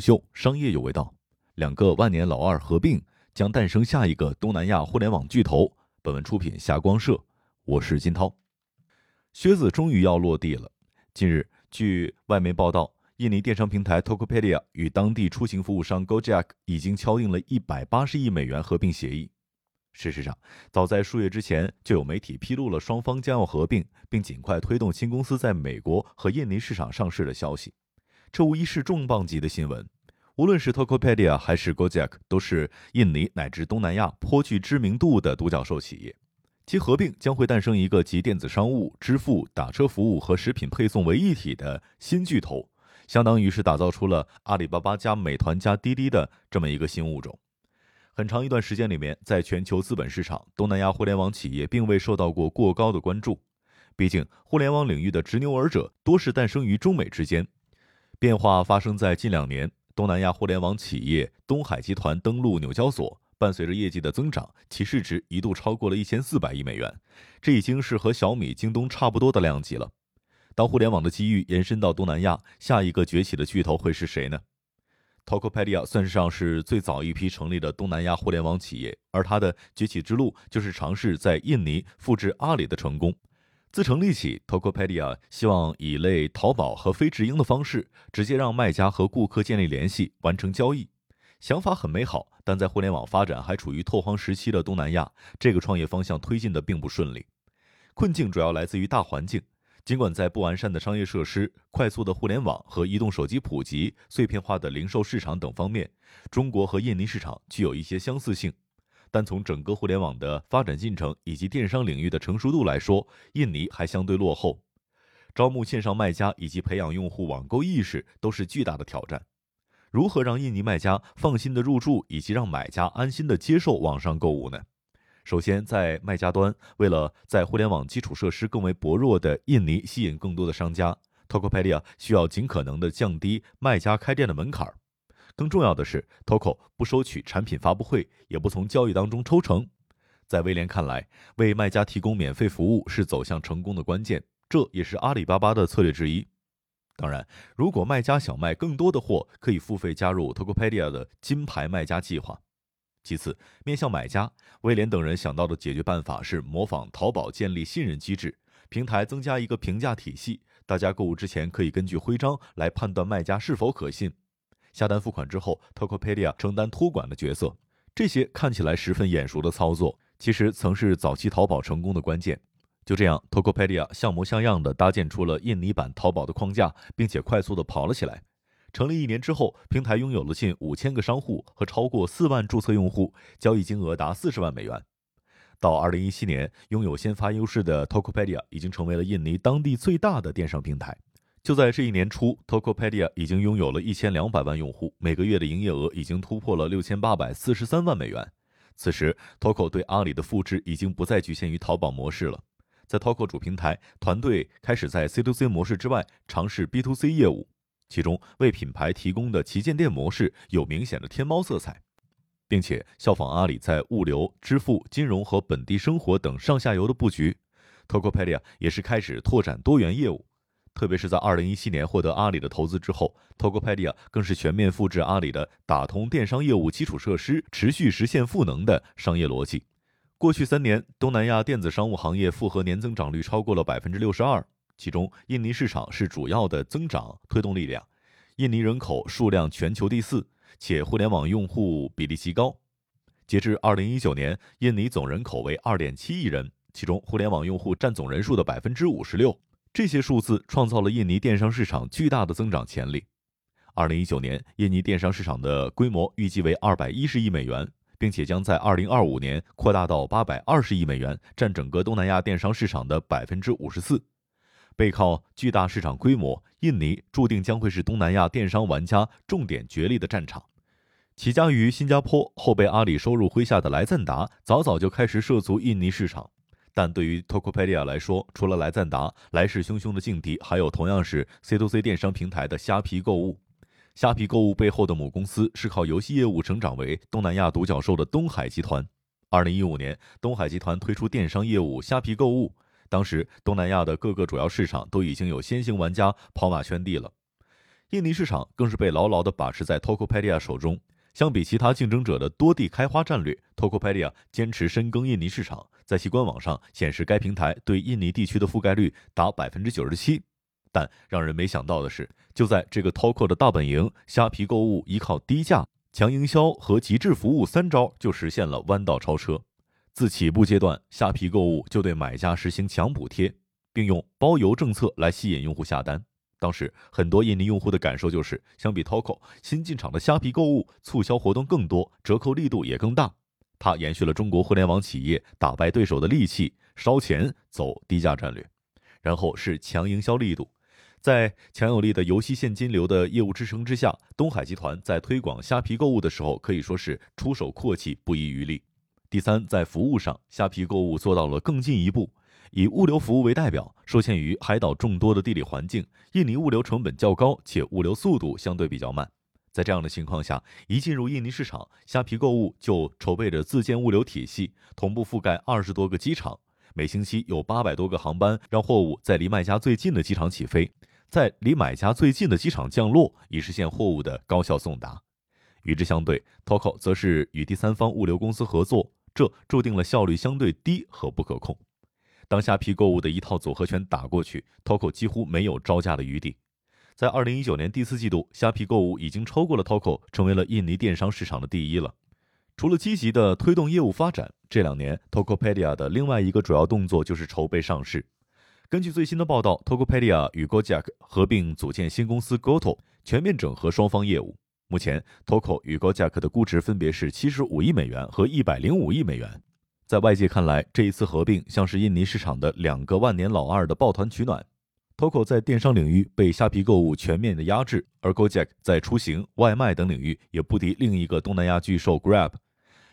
秀，商业有味道。两个万年老二合并，将诞生下一个东南亚互联网巨头。本文出品霞光社，我是金涛。靴子终于要落地了。近日，据外媒报道，印尼电商平台 Tokopedia 与当地出行服务商 Gojek 已经敲定了一百八十亿美元合并协议。事实上，早在数月之前，就有媒体披露了双方将要合并，并尽快推动新公司在美国和印尼市场上市的消息。这无疑是重磅级的新闻。无论是 Tokopedia 还是 Gojek，都是印尼乃至东南亚颇具知名度的独角兽企业。其合并将会诞生一个集电子商务、支付、打车服务和食品配送为一体的新巨头，相当于是打造出了阿里巴巴加美团加滴滴的这么一个新物种。很长一段时间里面，在全球资本市场，东南亚互联网企业并未受到过过高的关注。毕竟，互联网领域的执牛耳者多是诞生于中美之间。变化发生在近两年，东南亚互联网企业东海集团登陆纽交所，伴随着业绩的增长，其市值一度超过了一千四百亿美元，这已经是和小米、京东差不多的量级了。当互联网的机遇延伸到东南亚，下一个崛起的巨头会是谁呢？Tokopedia 算上是最早一批成立的东南亚互联网企业，而它的崛起之路就是尝试在印尼复制阿里的成功。自成立起，Tokopedia 希望以类淘宝和非直营的方式，直接让卖家和顾客建立联系，完成交易。想法很美好，但在互联网发展还处于拓荒时期的东南亚，这个创业方向推进的并不顺利。困境主要来自于大环境。尽管在不完善的商业设施、快速的互联网和移动手机普及、碎片化的零售市场等方面，中国和印尼市场具有一些相似性，但从整个互联网的发展进程以及电商领域的成熟度来说，印尼还相对落后。招募线上卖家以及培养用户网购意识都是巨大的挑战。如何让印尼卖家放心的入驻，以及让买家安心的接受网上购物呢？首先，在卖家端，为了在互联网基础设施更为薄弱的印尼吸引更多的商家，Tokopedia 需要尽可能的降低卖家开店的门槛儿。更重要的是，Toko 不收取产品发布会，也不从交易当中抽成。在威廉看来，为卖家提供免费服务是走向成功的关键，这也是阿里巴巴的策略之一。当然，如果卖家想卖更多的货，可以付费加入 Tokopedia 的金牌卖家计划。其次，面向买家，威廉等人想到的解决办法是模仿淘宝建立信任机制，平台增加一个评价体系，大家购物之前可以根据徽章来判断卖家是否可信。下单付款之后，Tokopedia 承担托管的角色。这些看起来十分眼熟的操作，其实曾是早期淘宝成功的关键。就这样，Tokopedia 像模像样的搭建出了印尼版淘宝的框架，并且快速的跑了起来。成立一年之后，平台拥有了近五千个商户和超过四万注册用户，交易金额达四十万美元。到二零一七年，拥有先发优势的 Tokopedia 已经成为了印尼当地最大的电商平台。就在这一年初，Tokopedia 已经拥有了一千两百万用户，每个月的营业额已经突破了六千八百四十三万美元。此时，Toko 对阿里的复制已经不再局限于淘宝模式了。在 Toko 主平台，团队开始在 C to C 模式之外尝试 B to C 业务。其中为品牌提供的旗舰店模式有明显的天猫色彩，并且效仿阿里在物流、支付、金融和本地生活等上下游的布局，Tokopedia 也是开始拓展多元业务。特别是在2017年获得阿里的投资之后，Tokopedia 更是全面复制阿里的打通电商业务基础设施、持续实现赋能的商业逻辑。过去三年，东南亚电子商务行业复合年增长率超过了百分之六十二。其中，印尼市场是主要的增长推动力量。印尼人口数量全球第四，且互联网用户比例极高。截至二零一九年，印尼总人口为二点七亿人，其中互联网用户占总人数的百分之五十六。这些数字创造了印尼电商市场巨大的增长潜力。二零一九年，印尼电商市场的规模预计为二百一十亿美元，并且将在二零二五年扩大到八百二十亿美元，占整个东南亚电商市场的百分之五十四。背靠巨大市场规模，印尼注定将会是东南亚电商玩家重点角力的战场。起家于新加坡，后被阿里收入麾下的来赞达，早早就开始涉足印尼市场。但对于 Tokopedia 来说，除了来赞达，来势汹汹的劲敌还有同样是 C to C 电商平台的虾皮购物。虾皮购物背后的母公司是靠游戏业务成长为东南亚独角兽的东海集团。二零一五年，东海集团推出电商业务虾皮购物。当时，东南亚的各个主要市场都已经有先行玩家跑马圈地了。印尼市场更是被牢牢地把持在 Tokopedia 手中。相比其他竞争者的多地开花战略，Tokopedia 坚持深耕印尼市场，在其官网上显示该平台对印尼地区的覆盖率达百分之九十七。但让人没想到的是，就在这个 Toko 的大本营，虾皮购物依靠低价、强营销和极致服务三招就实现了弯道超车。自起步阶段，虾皮购物就对买家实行强补贴，并用包邮政策来吸引用户下单。当时，很多印尼用户的感受就是，相比 Toko 新进场的虾皮购物，促销活动更多，折扣力度也更大。它延续了中国互联网企业打败对手的利器，烧钱走低价战略。然后是强营销力度，在强有力的游戏现金流的业务支撑之下，东海集团在推广虾皮购物的时候可以说是出手阔气，不遗余力。第三，在服务上，虾皮购物做到了更进一步。以物流服务为代表，受限于海岛众多的地理环境，印尼物流成本较高，且物流速度相对比较慢。在这样的情况下，一进入印尼市场，虾皮购物就筹备着自建物流体系，同步覆盖二十多个机场，每星期有八百多个航班，让货物在离卖家最近的机场起飞，在离买家最近的机场降落，以实现货物的高效送达。与之相对，Toco 则是与第三方物流公司合作。这注定了效率相对低和不可控。当虾皮购物的一套组合拳打过去，Toco 几乎没有招架的余地。在二零一九年第四季度，虾皮购物已经超过了 Toco，成为了印尼电商市场的第一了。除了积极的推动业务发展，这两年 Tokopedia 的另外一个主要动作就是筹备上市。根据最新的报道，Tokopedia 与 Gojek 合并组建新公司 Goto，全面整合双方业务。目前，Toco 与 Gojek 的估值分别是七十五亿美元和一百零五亿美元。在外界看来，这一次合并像是印尼市场的两个万年老二的抱团取暖。Toco 在电商领域被虾皮购物全面的压制，而 Gojek 在出行、外卖等领域也不敌另一个东南亚巨兽 Grab。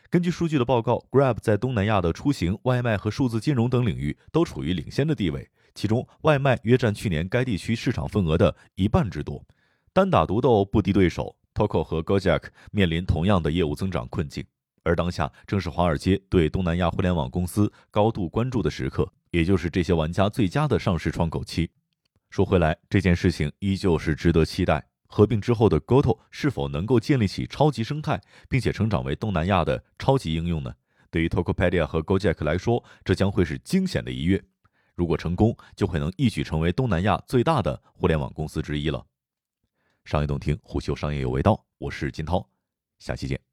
根据数据的报告，Grab 在东南亚的出行、外卖和数字金融等领域都处于领先的地位，其中外卖约占去年该地区市场份额的一半之多。单打独斗不敌对手。Toco 和 Gojek 面临同样的业务增长困境，而当下正是华尔街对东南亚互联网公司高度关注的时刻，也就是这些玩家最佳的上市窗口期。说回来，这件事情依旧是值得期待。合并之后的 Goto 是否能够建立起超级生态，并且成长为东南亚的超级应用呢？对于 Tokopedia 和 Gojek 来说，这将会是惊险的一跃。如果成功，就会能一举成为东南亚最大的互联网公司之一了。商业洞听，虎嗅商业有味道，我是金涛，下期见。